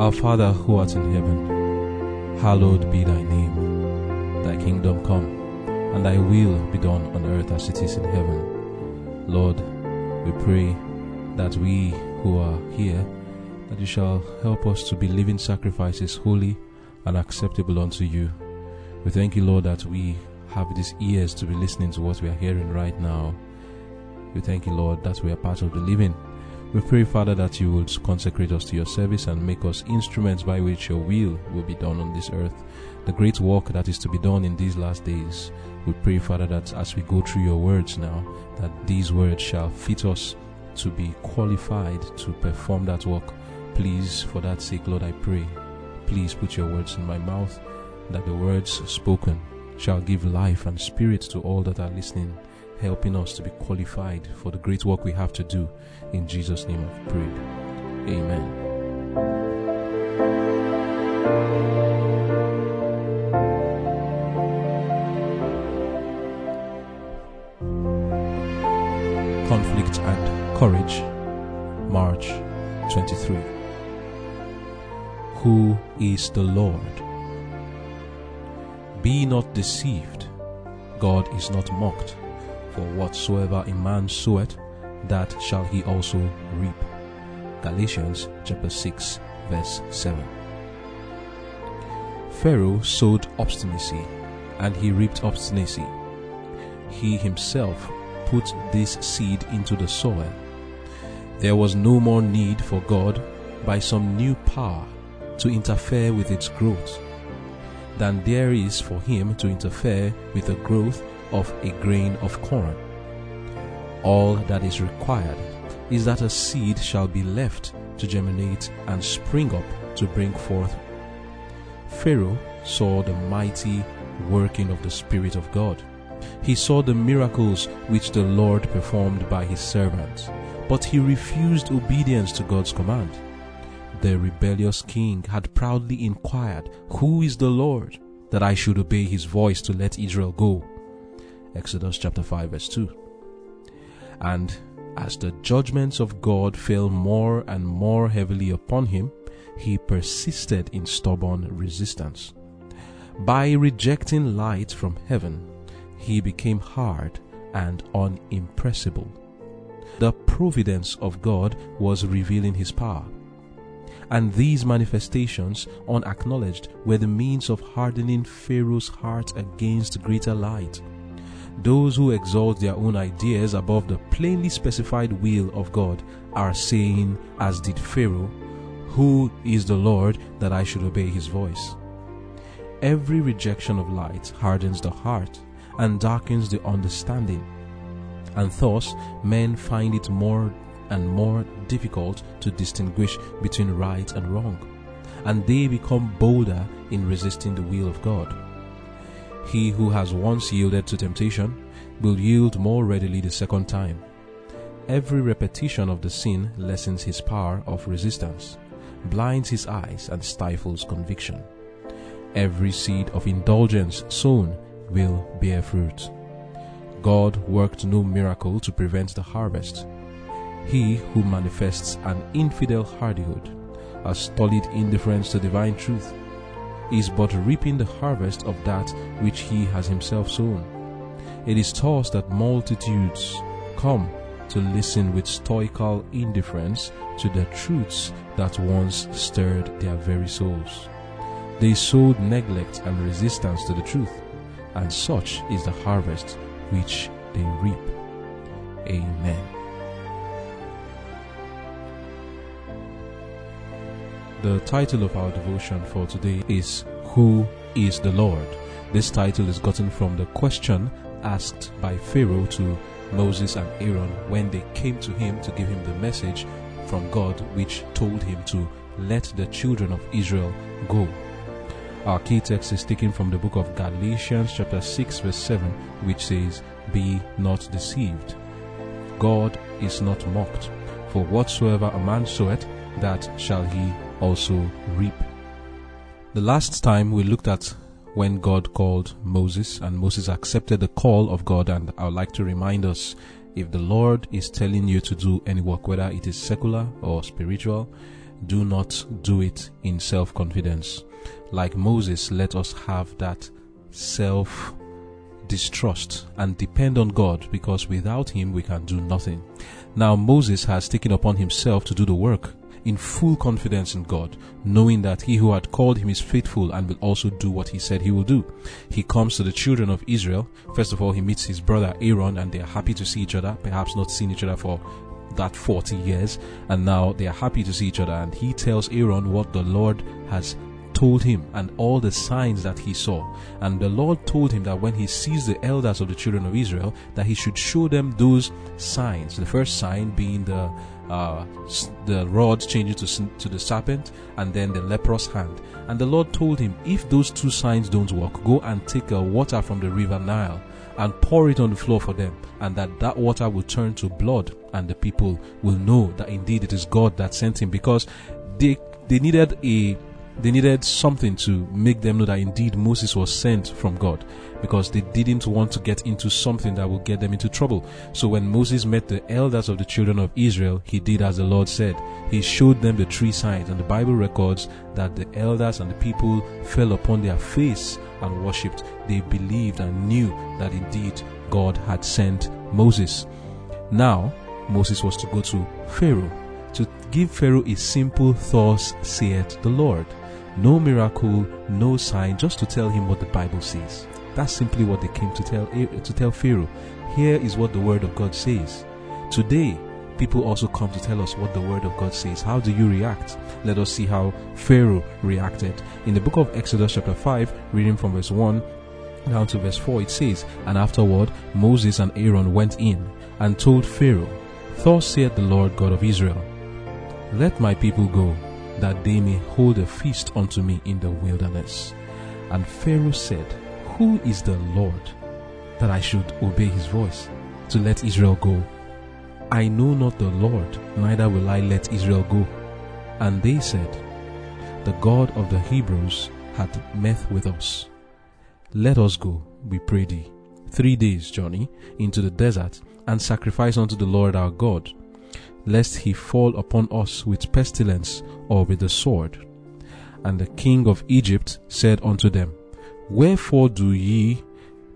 Our Father who art in heaven, hallowed be thy name. Thy kingdom come, and thy will be done on earth as it is in heaven. Lord, we pray that we who are here, that you shall help us to be living sacrifices holy and acceptable unto you. We thank you, Lord, that we have these ears to be listening to what we are hearing right now. We thank you, Lord, that we are part of the living. We pray, Father, that you would consecrate us to your service and make us instruments by which your will will be done on this earth. The great work that is to be done in these last days. We pray, Father, that as we go through your words now, that these words shall fit us to be qualified to perform that work. Please, for that sake, Lord, I pray, please put your words in my mouth, that the words spoken shall give life and spirit to all that are listening, helping us to be qualified for the great work we have to do. In Jesus' name I've prayed. Amen. Conflict and Courage, March 23. Who is the Lord? Be not deceived, God is not mocked. For whatsoever a man soweth, that shall he also reap. Galatians chapter 6, verse 7. Pharaoh sowed obstinacy, and he reaped obstinacy. He himself put this seed into the soil. There was no more need for God, by some new power, to interfere with its growth than there is for him to interfere with the growth of a grain of corn. All that is required is that a seed shall be left to germinate and spring up to bring forth. Pharaoh saw the mighty working of the Spirit of God. He saw the miracles which the Lord performed by his servants, but he refused obedience to God's command. The rebellious king had proudly inquired, Who is the Lord, that I should obey his voice to let Israel go? Exodus chapter 5, verse 2. And as the judgments of God fell more and more heavily upon him, he persisted in stubborn resistance. By rejecting light from heaven, he became hard and unimpressible. The providence of God was revealing his power and these manifestations, unacknowledged, were the means of hardening Pharaoh's heart against greater light. Those who exalt their own ideas above the plainly specified will of God are saying, as did Pharaoh, Who is the Lord that I should obey his voice? Every rejection of light hardens the heart and darkens the understanding, and thus men find it more and more difficult to distinguish between right and wrong, and they become bolder in resisting the will of God. He who has once yielded to temptation will yield more readily the second time. Every repetition of the sin lessens his power of resistance, blinds his eyes, and stifles conviction. Every seed of indulgence sown will bear fruit. God worked no miracle to prevent the harvest he who manifests an infidel hardihood, a stolid indifference to divine truth, is but reaping the harvest of that which he has himself sown. It is thus that multitudes come to listen with stoical indifference to the truths that once stirred their very souls. They sowed neglect and resistance to the truth, and such is the harvest which they reap. Amen. The title of our devotion for today is Who is the Lord? This title is gotten from the question asked by Pharaoh to Moses and Aaron when they came to him to give him the message from God which told him to let the children of Israel go. Our key text is taken from the book of Galatians chapter 6 verse 7 which says, Be not deceived. God is not mocked. For whatsoever a man soweth, that shall he also reap. The last time we looked at when God called Moses and Moses accepted the call of God and I would like to remind us if the Lord is telling you to do any work, whether it is secular or spiritual, do not do it in self confidence. Like Moses, let us have that self distrust and depend on God because without Him we can do nothing. Now, Moses has taken upon himself to do the work in full confidence in God, knowing that he who had called him is faithful and will also do what he said he will do. He comes to the children of Israel. First of all, he meets his brother Aaron and they are happy to see each other, perhaps not seen each other for that 40 years, and now they are happy to see each other. And he tells Aaron what the Lord has told him and all the signs that he saw. And the Lord told him that when he sees the elders of the children of Israel, that he should show them those signs. The first sign being the uh, the rod changing to, to the serpent, and then the leprous hand. And the Lord told him, If those two signs don't work, go and take a water from the river Nile and pour it on the floor for them, and that that water will turn to blood, and the people will know that indeed it is God that sent him, because they they needed a they needed something to make them know that indeed Moses was sent from God because they didn't want to get into something that would get them into trouble. So when Moses met the elders of the children of Israel, he did as the Lord said. He showed them the three signs, and the Bible records that the elders and the people fell upon their face and worshipped. They believed and knew that indeed God had sent Moses. Now, Moses was to go to Pharaoh to give Pharaoh a simple thus saith the Lord. No miracle, no sign, just to tell him what the Bible says. That's simply what they came to tell eh, to tell Pharaoh. Here is what the word of God says. Today, people also come to tell us what the word of God says. How do you react? Let us see how Pharaoh reacted. In the book of Exodus chapter 5, reading from verse 1 down to verse 4, it says, And afterward Moses and Aaron went in and told Pharaoh, Thus saith the Lord God of Israel, Let my people go, that they may hold a feast unto me in the wilderness. And Pharaoh said, who is the Lord that I should obey his voice to let Israel go? I know not the Lord, neither will I let Israel go. And they said, The God of the Hebrews hath met with us. Let us go, we pray thee, three days' journey into the desert, and sacrifice unto the Lord our God, lest he fall upon us with pestilence or with the sword. And the king of Egypt said unto them, Wherefore do ye,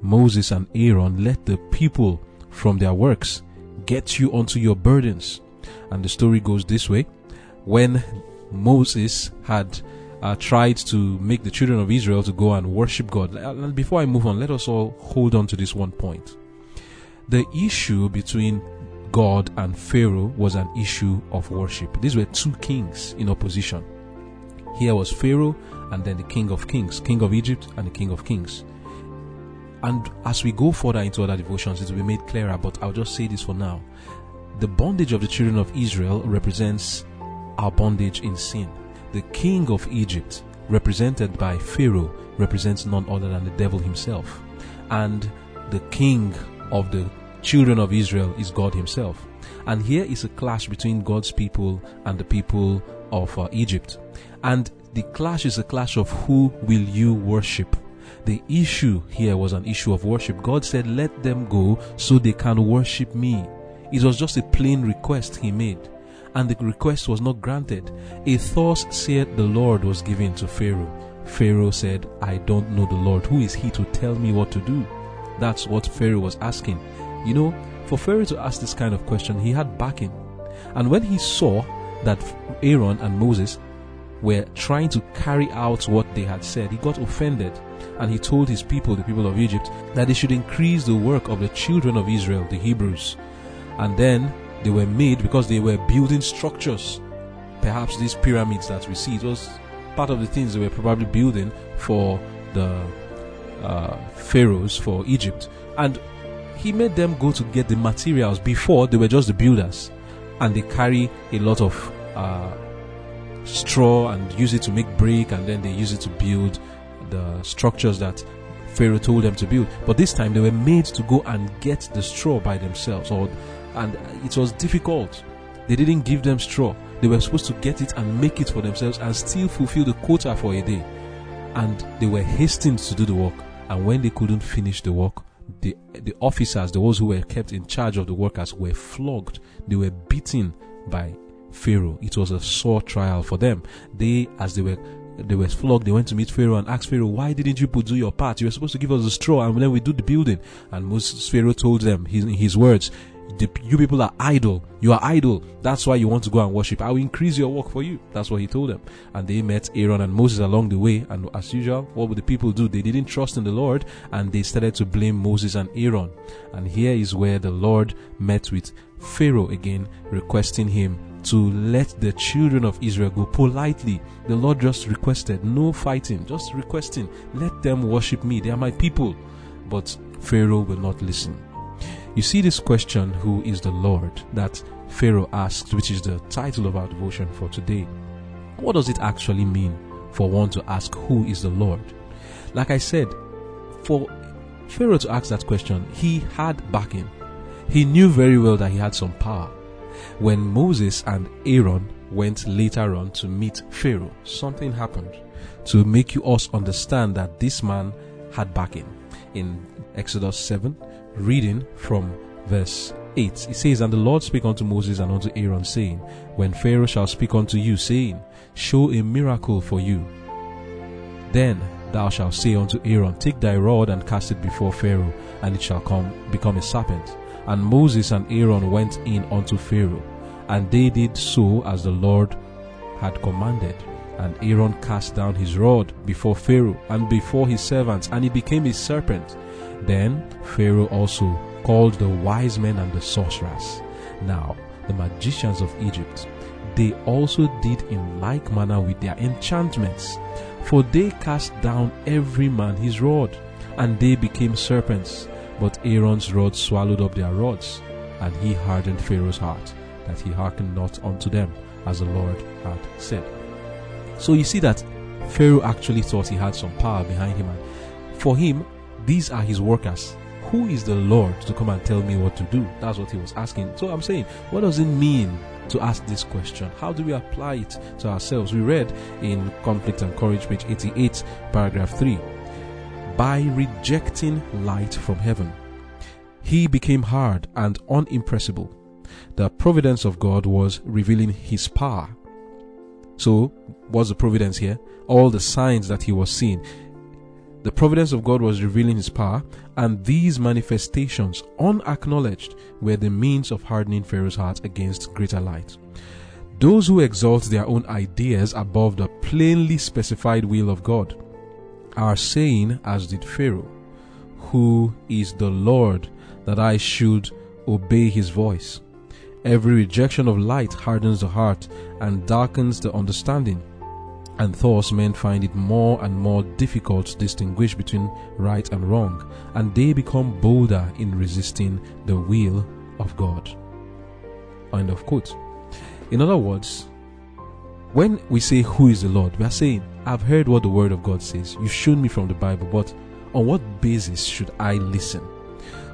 Moses and Aaron, let the people from their works get you unto your burdens? And the story goes this way. When Moses had uh, tried to make the children of Israel to go and worship God. And before I move on, let us all hold on to this one point. The issue between God and Pharaoh was an issue of worship. These were two kings in opposition. Here was Pharaoh and then the King of Kings, King of Egypt and the King of Kings. And as we go further into other devotions, it will be made clearer, but I'll just say this for now. The bondage of the children of Israel represents our bondage in sin. The king of Egypt, represented by Pharaoh, represents none other than the devil himself. And the king of the children of Israel is God himself. And here is a clash between God's people and the people of uh, Egypt. And the clash is a clash of who will you worship. The issue here was an issue of worship. God said, Let them go so they can worship me. It was just a plain request he made, and the request was not granted. A thus said the Lord was given to Pharaoh. Pharaoh said, I don't know the Lord. Who is he to tell me what to do? That's what Pharaoh was asking. You know, for Pharaoh to ask this kind of question, he had backing. And when he saw that Aaron and Moses were trying to carry out what they had said, he got offended and he told his people, the people of Egypt, that they should increase the work of the children of Israel, the Hebrews. And then they were made because they were building structures. Perhaps these pyramids that we see, it was part of the things they were probably building for the uh, pharaohs for Egypt. And he made them go to get the materials before they were just the builders. And they carry a lot of uh, straw and use it to make brick, and then they use it to build the structures that Pharaoh told them to build. But this time they were made to go and get the straw by themselves, or and it was difficult. They didn't give them straw. They were supposed to get it and make it for themselves and still fulfill the quota for a day. And they were hastened to do the work. And when they couldn't finish the work, the the officers, those who were kept in charge of the workers, were flogged. They were beaten by Pharaoh. It was a sore trial for them. They, as they were they were flogged. They went to meet Pharaoh and asked Pharaoh, "Why didn't you do your part? You were supposed to give us the straw, and then we do the building." And Moses Pharaoh told them his words, the, "You people are idle. You are idle. That's why you want to go and worship. I will increase your work for you." That's what he told them. And they met Aaron and Moses along the way. And as usual, what would the people do? They didn't trust in the Lord, and they started to blame Moses and Aaron. And here is where the Lord met with Pharaoh again, requesting him to let the children of Israel go politely. The Lord just requested, no fighting, just requesting, let them worship me. They are my people. But Pharaoh will not listen. You see this question, who is the Lord, that Pharaoh asked, which is the title of our devotion for today. What does it actually mean for one to ask, who is the Lord? Like I said, for Pharaoh to ask that question, he had backing. He knew very well that he had some power. When Moses and Aaron went later on to meet Pharaoh, something happened to make you us understand that this man had backing. In Exodus 7, reading from verse 8, it says, And the Lord spake unto Moses and unto Aaron, saying, When Pharaoh shall speak unto you, saying, Show a miracle for you, then thou shalt say unto Aaron, Take thy rod and cast it before Pharaoh, and it shall come become a serpent and Moses and Aaron went in unto Pharaoh, and they did so as the Lord had commanded. And Aaron cast down his rod before Pharaoh and before his servants, and he became a serpent. Then Pharaoh also called the wise men and the sorcerers. Now, the magicians of Egypt, they also did in like manner with their enchantments. For they cast down every man his rod, and they became serpents but Aaron's rod swallowed up their rods, and he hardened Pharaoh's heart, that he hearkened not unto them, as the Lord had said. So you see that Pharaoh actually thought he had some power behind him, and for him, these are his workers. Who is the Lord to come and tell me what to do? That's what he was asking. So I'm saying, what does it mean to ask this question? How do we apply it to ourselves? We read in Conflict and Courage, page 88, paragraph 3 by rejecting light from heaven. He became hard and unimpressible. The providence of God was revealing his power. So, what's the providence here? All the signs that he was seeing. The providence of God was revealing his power, and these manifestations, unacknowledged, were the means of hardening Pharaoh's heart against greater light. Those who exalt their own ideas above the plainly specified will of God are saying, as did Pharaoh, Who is the Lord that I should obey his voice? Every rejection of light hardens the heart and darkens the understanding. And thus men find it more and more difficult to distinguish between right and wrong, and they become bolder in resisting the will of God. End of quote. In other words, when we say, Who is the Lord? we are saying, I've heard what the Word of God says. You've shown me from the Bible, but on what basis should I listen?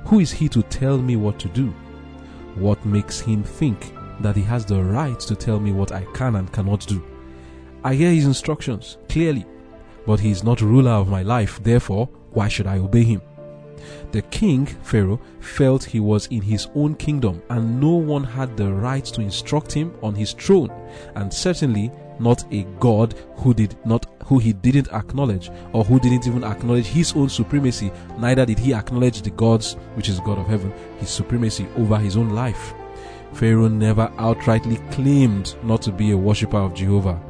Who is He to tell me what to do? What makes Him think that He has the right to tell me what I can and cannot do? I hear His instructions clearly, but He is not ruler of my life, therefore, why should I obey Him? The king, Pharaoh, felt he was in his own kingdom and no one had the right to instruct him on his throne, and certainly not a God who did not who he didn't acknowledge or who didn't even acknowledge his own supremacy, neither did he acknowledge the God's, which is God of heaven, his supremacy over his own life. Pharaoh never outrightly claimed not to be a worshipper of Jehovah.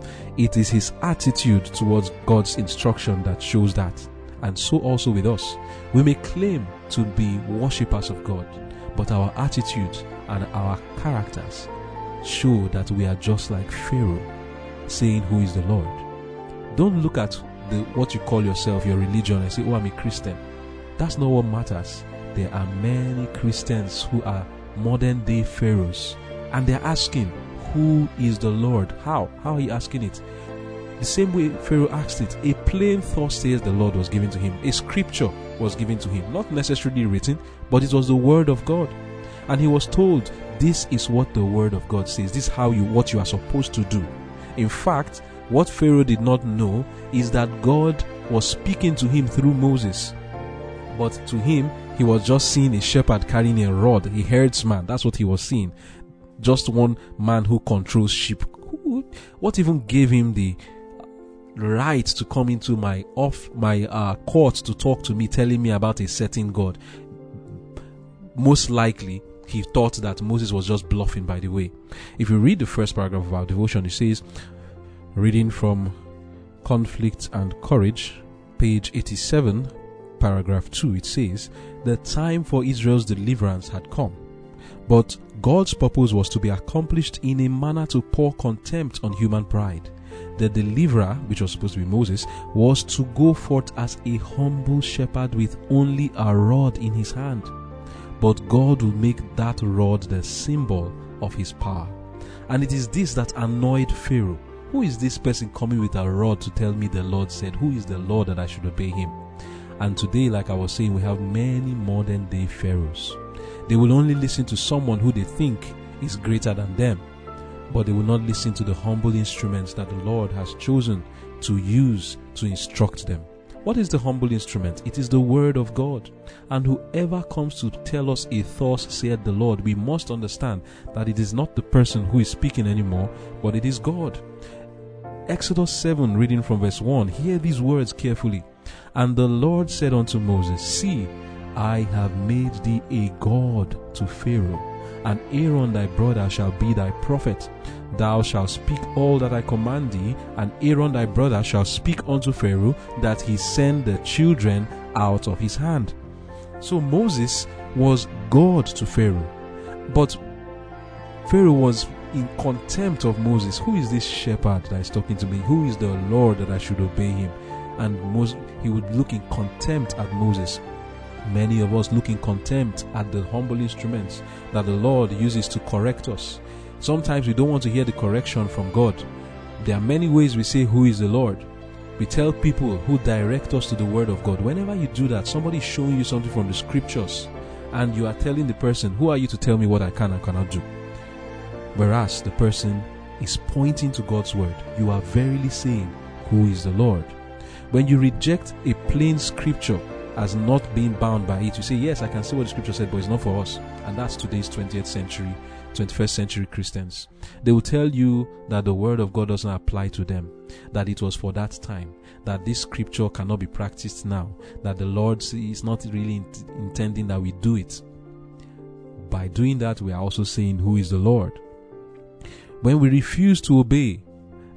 It is his attitude towards God's instruction that shows that and so also with us. We may claim to be worshippers of God, but our attitude and our characters show that we are just like Pharaoh, saying, Who is the Lord? Don't look at the, what you call yourself, your religion, and say, Oh, I'm a Christian. That's not what matters. There are many Christians who are modern day pharaohs, and they're asking, Who is the Lord? How? How are you asking it? The same way Pharaoh asked it, a plain thought says the Lord was given to him. A scripture was given to him, not necessarily written, but it was the word of God. And he was told, this is what the word of God says. This is how you what you are supposed to do. In fact, what Pharaoh did not know is that God was speaking to him through Moses. But to him, he was just seeing a shepherd carrying a rod, a herdsman. That's what he was seeing. Just one man who controls sheep. What even gave him the right to come into my off my uh, court to talk to me, telling me about a certain God? Most likely, he thought that Moses was just bluffing. By the way, if you read the first paragraph of our devotion, it says, reading from Conflict and Courage, page 87, paragraph 2, it says, The time for Israel's deliverance had come. But God's purpose was to be accomplished in a manner to pour contempt on human pride. The deliverer, which was supposed to be Moses, was to go forth as a humble shepherd with only a rod in his hand. But God will make that rod the symbol of his power. And it is this that annoyed Pharaoh. Who is this person coming with a rod to tell me the Lord said? Who is the Lord that I should obey him? And today, like I was saying, we have many modern day pharaohs. They will only listen to someone who they think is greater than them, but they will not listen to the humble instruments that the Lord has chosen to use to instruct them. What is the humble instrument? It is the word of God. And whoever comes to tell us a thus saith the Lord, we must understand that it is not the person who is speaking anymore, but it is God. Exodus 7, reading from verse 1, hear these words carefully. And the Lord said unto Moses, See, I have made thee a God to Pharaoh, and Aaron thy brother shall be thy prophet. Thou shalt speak all that I command thee, and Aaron thy brother shall speak unto Pharaoh, that he send the children out of his hand. So Moses was God to Pharaoh. But Pharaoh was in contempt of Moses. Who is this shepherd that is talking to me? Who is the Lord that I should obey him? And Moses, he would look in contempt at Moses. Many of us look in contempt at the humble instruments that the Lord uses to correct us. Sometimes we don't want to hear the correction from God. There are many ways we say, Who is the Lord? We tell people who direct us to the Word of God. Whenever you do that, somebody is showing you something from the scriptures, and you are telling the person, Who are you to tell me what I can and cannot do? Whereas the person is pointing to God's Word, you are verily saying, Who is the Lord? When you reject a plain scripture as not being bound by it, you say, Yes, I can see what the scripture said, but it's not for us. And that's today's 20th century 21st century Christians. They will tell you that the word of God doesn't apply to them, that it was for that time, that this scripture cannot be practiced now, that the Lord is not really int- intending that we do it. By doing that, we are also saying, Who is the Lord? When we refuse to obey,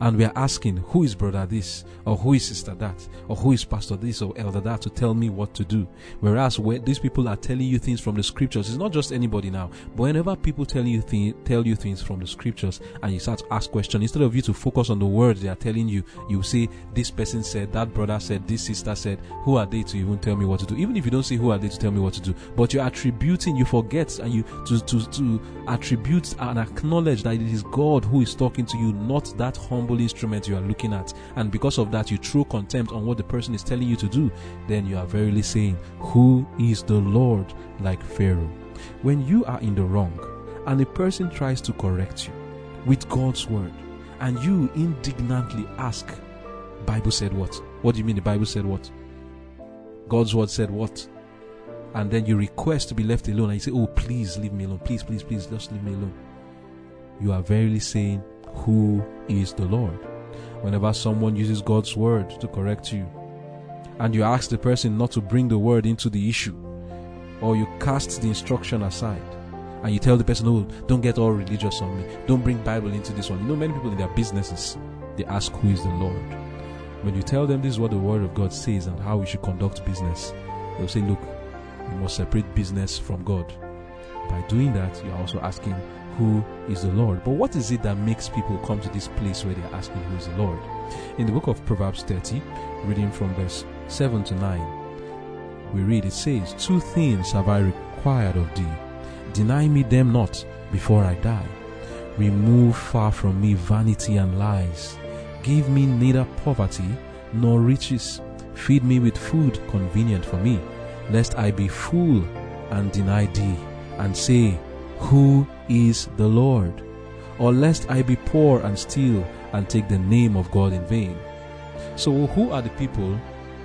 and we are asking who is brother this? Or who is sister that? Or who is pastor this? Or elder that to tell me what to do. Whereas these people are telling you things from the scriptures it's not just anybody now. But whenever people tell you th- tell you things from the scriptures and you start to ask questions instead of you to focus on the words they are telling you you say this person said that brother said this sister said who are they to even tell me what to do? Even if you don't say who are they to tell me what to do but you're attributing you forget and you to to, to attribute and acknowledge that it is god who is talking to you not that humble instrument you are looking at, and because of that, you throw contempt on what the person is telling you to do, then you are verily saying, Who is the Lord like Pharaoh? When you are in the wrong and a person tries to correct you with God's word, and you indignantly ask, Bible said what? What do you mean the Bible said what? God's word said what? And then you request to be left alone and you say, Oh, please leave me alone. Please, please, please, just leave me alone. You are verily saying, who is the Lord. Whenever someone uses God's word to correct you, and you ask the person not to bring the word into the issue, or you cast the instruction aside, and you tell the person, "Oh, don't get all religious on me. Don't bring Bible into this one." You know, many people in their businesses they ask, "Who is the Lord?" When you tell them this is what the Word of God says and how we should conduct business, they'll say, "Look, you must separate business from God." By doing that, you are also asking, who is the Lord. But what is it that makes people come to this place where they're asking who is the Lord? In the book of Proverbs 30, reading from verse 7 to 9, we read it says, Two things have I required of thee. Deny me them not before I die. Remove far from me vanity and lies. Give me neither poverty nor riches. Feed me with food convenient for me, lest I be full and deny thee, and say, Who is the Lord? Or lest I be poor and steal and take the name of God in vain. So, who are the people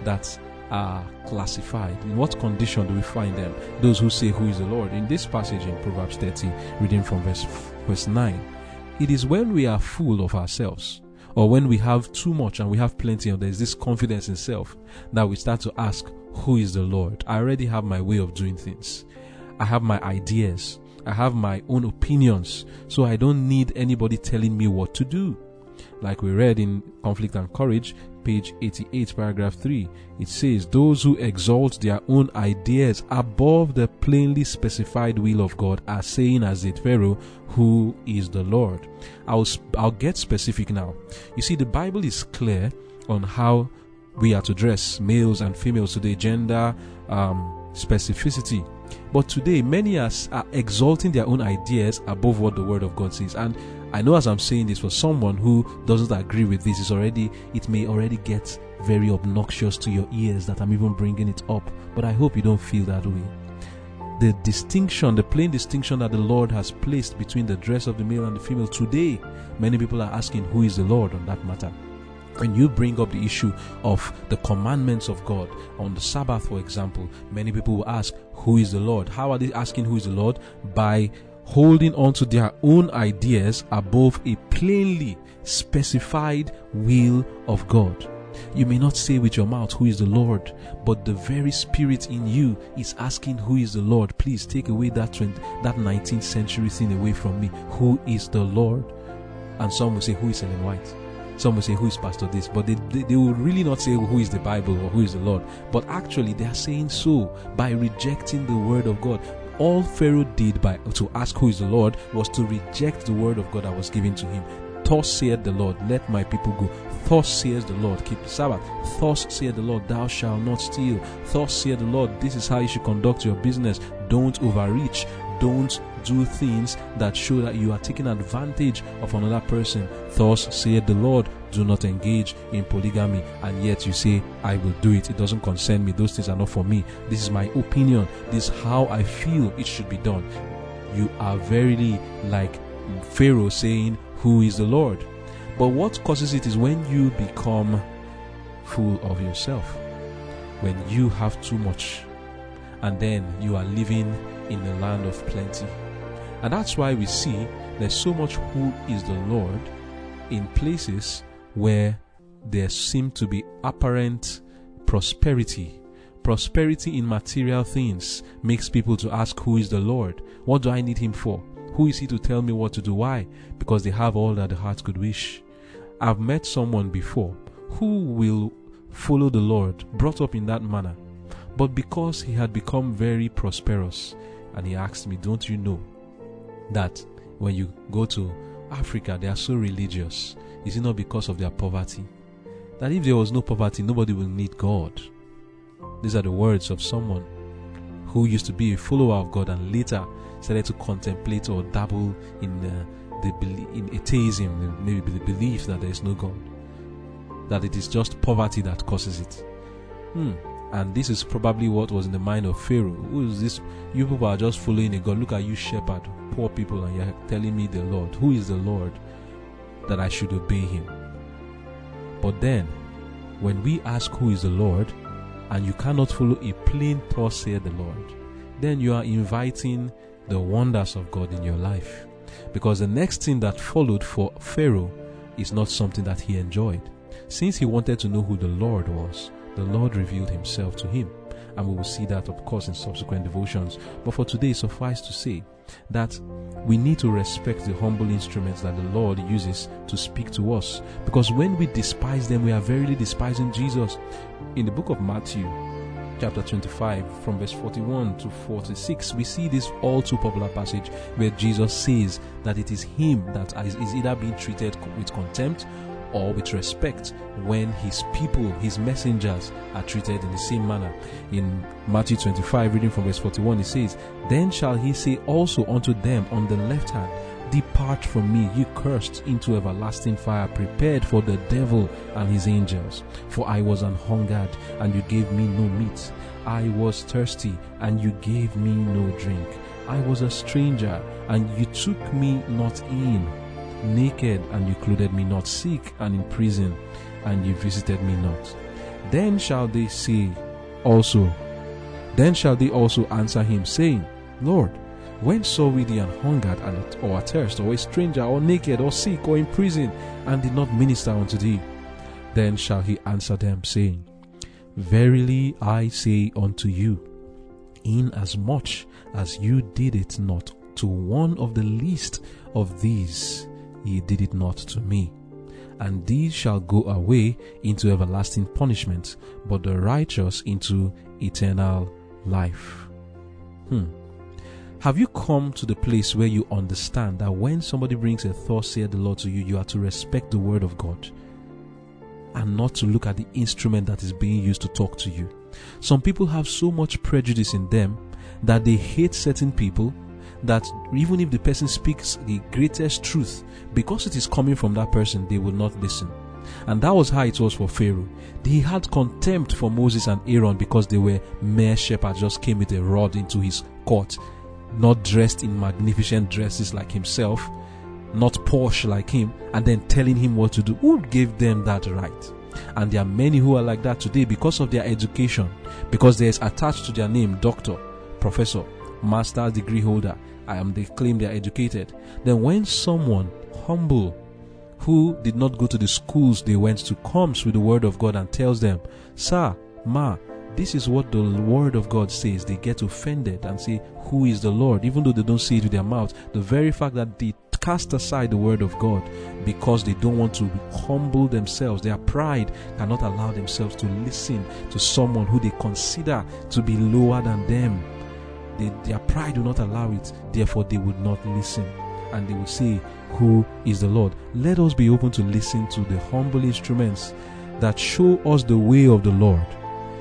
that are classified? In what condition do we find them? Those who say, Who is the Lord? In this passage in Proverbs 30, reading from verse verse 9, it is when we are full of ourselves, or when we have too much and we have plenty and there's this confidence in self, that we start to ask, Who is the Lord? I already have my way of doing things. I have my ideas. I have my own opinions. So I don't need anybody telling me what to do. Like we read in Conflict and Courage, page 88, paragraph 3, it says, Those who exalt their own ideas above the plainly specified will of God are saying, as did Pharaoh, Who is the Lord? I'll, I'll get specific now. You see, the Bible is clear on how we are to dress, males and females today, gender um, specificity. But today, many are, are exalting their own ideas above what the Word of God says. And I know as I'm saying this for someone who doesn't agree with this, is already it may already get very obnoxious to your ears that I'm even bringing it up. But I hope you don't feel that way. The distinction, the plain distinction that the Lord has placed between the dress of the male and the female today, many people are asking who is the Lord on that matter when you bring up the issue of the commandments of God on the Sabbath, for example, many people will ask, Who is the Lord? How are they asking who is the Lord? By holding on to their own ideas above a plainly specified will of God. You may not say with your mouth, Who is the Lord? but the very spirit in you is asking, Who is the Lord? Please take away that, 20, that 19th century thing away from me. Who is the Lord? And some will say, Who is Ellen White? Some will say, Who is Pastor this? But they, they, they, will really not say, Who is the Bible or who is the Lord? But actually, they are saying so by rejecting the word of God all Pharaoh did by to ask who is the Lord was to reject the word of God that was given to him. Thus saith the Lord, let my people go. Thus saith the Lord, keep the Sabbath. Thus saith the Lord, thou shalt not steal. Thus saith the Lord, this is how you should conduct your business. Don't overreach. Don't do things that show that you are taking advantage of another person. Thus saith the Lord, do not engage in polygamy, and yet you say, I will do it. It doesn't concern me. Those things are not for me. This is my opinion. This is how I feel it should be done. You are verily like Pharaoh saying, Who is the Lord? But what causes it is when you become full of yourself, when you have too much, and then you are living in the land of plenty. And that's why we see there's so much who is the Lord in places where there seem to be apparent prosperity. Prosperity in material things makes people to ask who is the Lord? What do I need him for? Who is he to tell me what to do? Why? Because they have all that the heart could wish. I've met someone before who will follow the Lord, brought up in that manner. But because he had become very prosperous, and he asked me, Don't you know that when you go to Africa, they are so religious? Is it not because of their poverty? That if there was no poverty, nobody will need God. These are the words of someone who used to be a follower of God and later started to contemplate or dabble in uh, the in atheism, maybe the belief that there is no God, that it is just poverty that causes it. Hmm. And this is probably what was in the mind of Pharaoh. Who is this? You people are just following a God. Look at you, shepherd, poor people, and you're telling me the Lord. Who is the Lord that I should obey him? But then, when we ask who is the Lord, and you cannot follow a plain thought, the Lord, then you are inviting the wonders of God in your life. Because the next thing that followed for Pharaoh is not something that he enjoyed. Since he wanted to know who the Lord was, the Lord revealed himself to him. And we will see that, of course, in subsequent devotions. But for today, suffice to say that we need to respect the humble instruments that the Lord uses to speak to us. Because when we despise them, we are verily despising Jesus. In the book of Matthew, chapter 25 from verse 41 to 46 we see this all too popular passage where jesus says that it is him that is either being treated with contempt or with respect when his people, his messengers, are treated in the same manner. In Matthew 25, reading from verse 41, it says, Then shall he say also unto them on the left hand, Depart from me, you cursed, into everlasting fire, prepared for the devil and his angels. For I was an hungered, and you gave me no meat. I was thirsty, and you gave me no drink. I was a stranger, and you took me not in. Naked, and you clothed me not. Sick, and in prison, and you visited me not. Then shall they say also, then shall they also answer him, saying, Lord, When saw we thee an hungered or athirst, or a stranger, or naked, or sick, or in prison, and did not minister unto thee? Then shall he answer them, saying, Verily I say unto you, inasmuch as you did it not to one of the least of these, ye did it not to me. And these shall go away into everlasting punishment, but the righteous into eternal life. Hmm. Have you come to the place where you understand that when somebody brings a thought, saith the Lord to you, you are to respect the word of God and not to look at the instrument that is being used to talk to you? Some people have so much prejudice in them that they hate certain people that even if the person speaks the greatest truth, because it is coming from that person, they will not listen. And that was how it was for Pharaoh. He had contempt for Moses and Aaron because they were mere shepherds, just came with a rod into his court not dressed in magnificent dresses like himself, not posh like him, and then telling him what to do. Who gave them that right? And there are many who are like that today because of their education, because there is attached to their name doctor, professor, master's degree holder. I am they claim they are educated. Then when someone humble who did not go to the schools they went to comes with the word of God and tells them, Sir, Ma, this is what the word of God says. They get offended and say, Who is the Lord? Even though they don't say it with their mouth. The very fact that they cast aside the word of God because they don't want to humble themselves. Their pride cannot allow themselves to listen to someone who they consider to be lower than them. They, their pride will not allow it, therefore, they would not listen. And they will say, Who is the Lord? Let us be open to listen to the humble instruments that show us the way of the Lord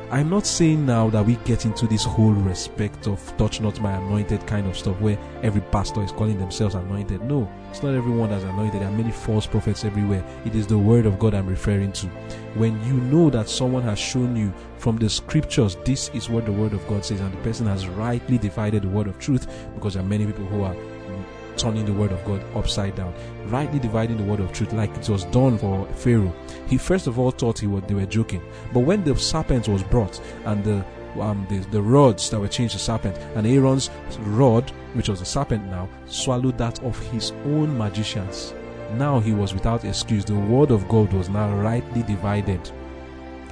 I'm not saying now that we get into this whole respect of touch not my anointed kind of stuff where every pastor is calling themselves anointed. No, it's not everyone that's anointed. There are many false prophets everywhere. It is the word of God I'm referring to. When you know that someone has shown you from the scriptures, this is what the word of God says, and the person has rightly divided the word of truth, because there are many people who are turning the word of God upside down, rightly dividing the word of truth, like it was done for Pharaoh. He first of all thought he was, they were joking, but when the serpent was brought and the um, the, the rods that were changed to serpent, and Aaron's rod, which was a serpent now, swallowed that of his own magicians. Now he was without excuse. The word of God was now rightly divided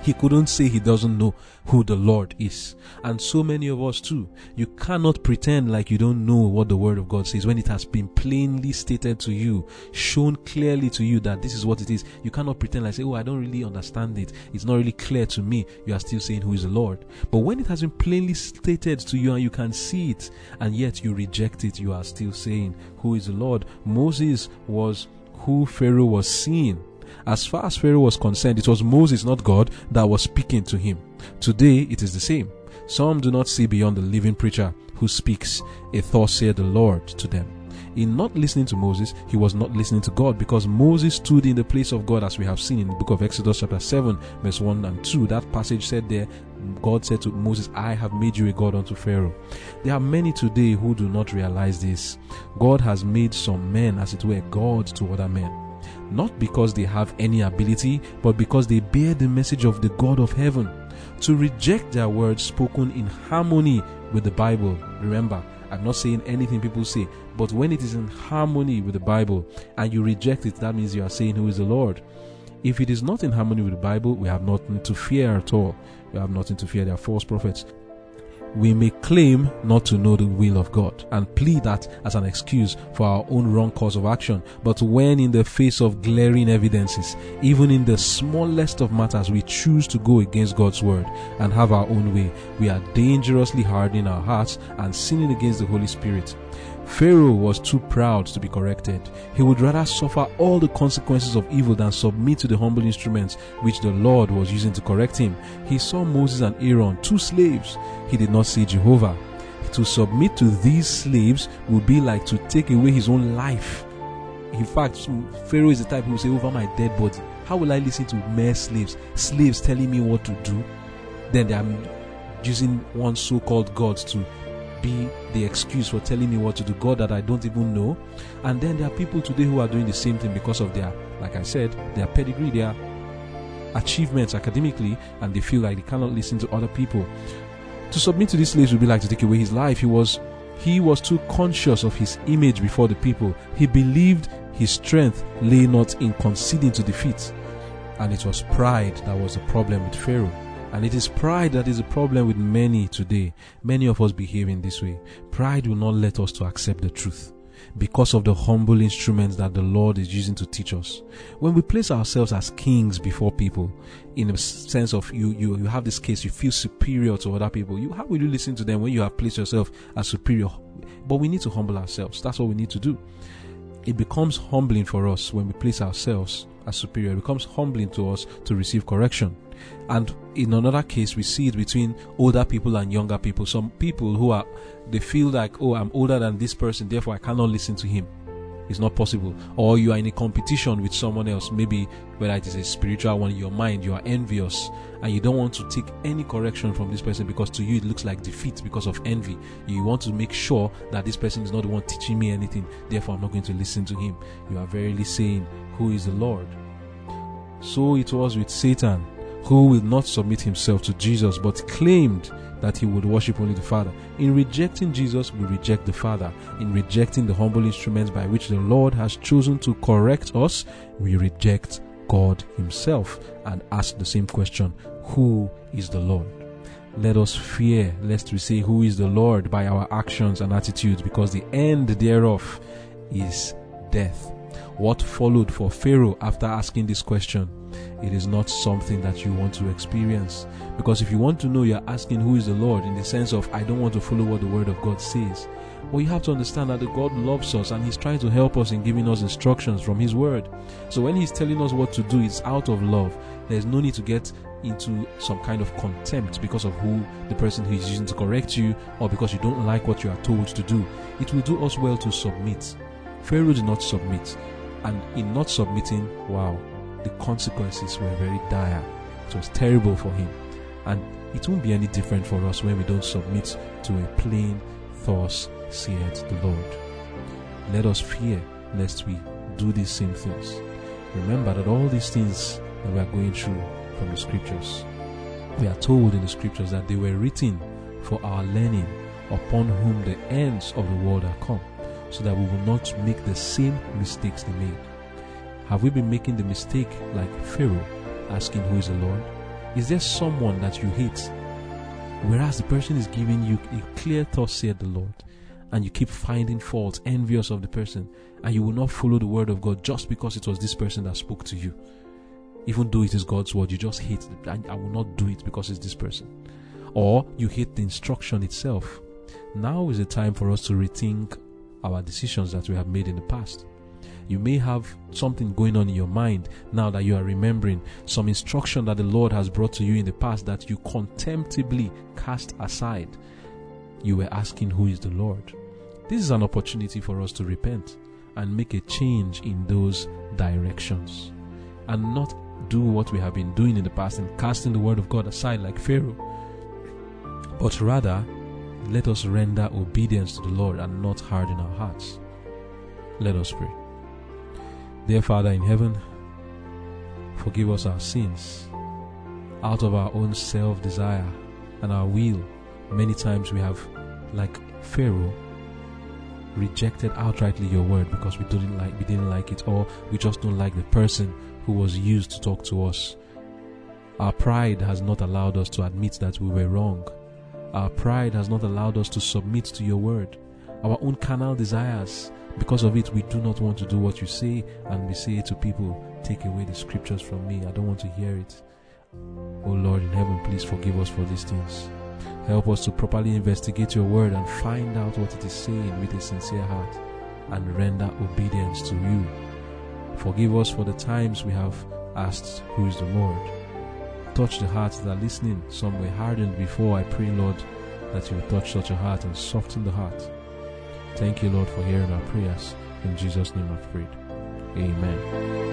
he couldn't say he doesn't know who the Lord is. And so many of us too. You cannot pretend like you don't know what the Word of God says when it has been plainly stated to you, shown clearly to you that this is what it is. You cannot pretend like say, Oh, I don't really understand it. It's not really clear to me. You are still saying who is the Lord. But when it has been plainly stated to you and you can see it and yet you reject it, you are still saying who is the Lord. Moses was who Pharaoh was seeing as far as Pharaoh was concerned, it was Moses, not God, that was speaking to him. Today, it is the same. Some do not see beyond the living preacher who speaks a thought said the Lord to them. In not listening to Moses, he was not listening to God because Moses stood in the place of God as we have seen in the book of Exodus chapter 7 verse 1 and 2. That passage said there, God said to Moses, I have made you a God unto Pharaoh. There are many today who do not realize this. God has made some men, as it were, God to other men not because they have any ability, but because they bear the message of the God of heaven. To reject their words spoken in harmony with the Bible. Remember, I'm not saying anything people say, but when it is in harmony with the Bible and you reject it, that means you are saying who is the Lord. If it is not in harmony with the Bible, we have nothing to fear at all. We have nothing to fear. They are false prophets we may claim not to know the will of God and plead that as an excuse for our own wrong course of action. But when in the face of glaring evidences, even in the smallest of matters, we choose to go against God's word and have our own way, we are dangerously hardening our hearts and sinning against the Holy Spirit. Pharaoh was too proud to be corrected. He would rather suffer all the consequences of evil than submit to the humble instruments which the Lord was using to correct him. He saw Moses and Aaron, two slaves. He did not see Jehovah. To submit to these slaves would be like to take away his own life. In fact, Pharaoh is the type who will say, Over my dead body, how will I listen to mere slaves? Slaves telling me what to do? Then they are using one so called God to be the excuse for telling me what to do, God that I don't even know. And then there are people today who are doing the same thing because of their, like I said, their pedigree, their achievements academically, and they feel like they cannot listen to other people. To submit to these slaves would be like to take away his life. He was He was too conscious of his image before the people. He believed his strength lay not in conceding to defeat. And it was pride that was the problem with Pharaoh. And it is pride that is a problem with many today. Many of us behave in this way. Pride will not let us to accept the truth because of the humble instruments that the Lord is using to teach us. When we place ourselves as kings before people, in a sense of you, you, you have this case, you feel superior to other people. You, how will you listen to them when you have placed yourself as superior? But we need to humble ourselves. That's what we need to do. It becomes humbling for us when we place ourselves as superior. It becomes humbling to us to receive correction. And in another case, we see it between older people and younger people. Some people who are, they feel like, oh, I'm older than this person, therefore I cannot listen to him. It's not possible. Or you are in a competition with someone else, maybe whether it is a spiritual one in your mind, you are envious and you don't want to take any correction from this person because to you it looks like defeat because of envy. You want to make sure that this person is not the one teaching me anything, therefore I'm not going to listen to him. You are verily saying, Who is the Lord? So it was with Satan who will not submit himself to Jesus but claimed that he would worship only the Father. In rejecting Jesus, we reject the Father. In rejecting the humble instruments by which the Lord has chosen to correct us, we reject God Himself and ask the same question Who is the Lord? Let us fear lest we say, Who is the Lord by our actions and attitudes, because the end thereof is death. What followed for Pharaoh after asking this question it is not something that you want to experience. Because if you want to know, you're asking who is the Lord in the sense of, I don't want to follow what the Word of God says. Well, you have to understand that God loves us and He's trying to help us in giving us instructions from His Word. So when He's telling us what to do, it's out of love. There's no need to get into some kind of contempt because of who the person who is using to correct you or because you don't like what you are told to do. It will do us well to submit. Pharaoh did not submit. And in not submitting, wow, the consequences were very dire. It was terrible for him. And it won't be any different for us when we don't submit to a plain, thus saith the Lord. Let us fear lest we do these same things. Remember that all these things that we are going through from the scriptures, we are told in the scriptures that they were written for our learning, upon whom the ends of the world are come, so that we will not make the same mistakes they made. Have we been making the mistake like Pharaoh, asking who is the Lord? Is there someone that you hate? Whereas the person is giving you a clear thought, said the Lord, and you keep finding faults, envious of the person, and you will not follow the word of God just because it was this person that spoke to you. Even though it is God's word, you just hate it. I will not do it because it's this person. Or you hate the instruction itself. Now is the time for us to rethink our decisions that we have made in the past. You may have something going on in your mind now that you are remembering some instruction that the Lord has brought to you in the past that you contemptibly cast aside. You were asking, Who is the Lord? This is an opportunity for us to repent and make a change in those directions and not do what we have been doing in the past and casting the word of God aside like Pharaoh, but rather let us render obedience to the Lord and not harden our hearts. Let us pray. Dear Father in heaven, forgive us our sins. Out of our own self desire and our will, many times we have, like Pharaoh, rejected outrightly your word because we didn't like we didn't like it or we just don't like the person who was used to talk to us. Our pride has not allowed us to admit that we were wrong. Our pride has not allowed us to submit to your word. Our own carnal desires because of it, we do not want to do what you say, and we say to people, Take away the scriptures from me. I don't want to hear it. Oh Lord in heaven, please forgive us for these things. Help us to properly investigate your word and find out what it is saying with a sincere heart and render obedience to you. Forgive us for the times we have asked, Who is the Lord? Touch the hearts that are listening. Some were hardened before. I pray, Lord, that you touch such a heart and soften the heart Thank you, Lord, for hearing our prayers. In Jesus' name I've prayed. Amen.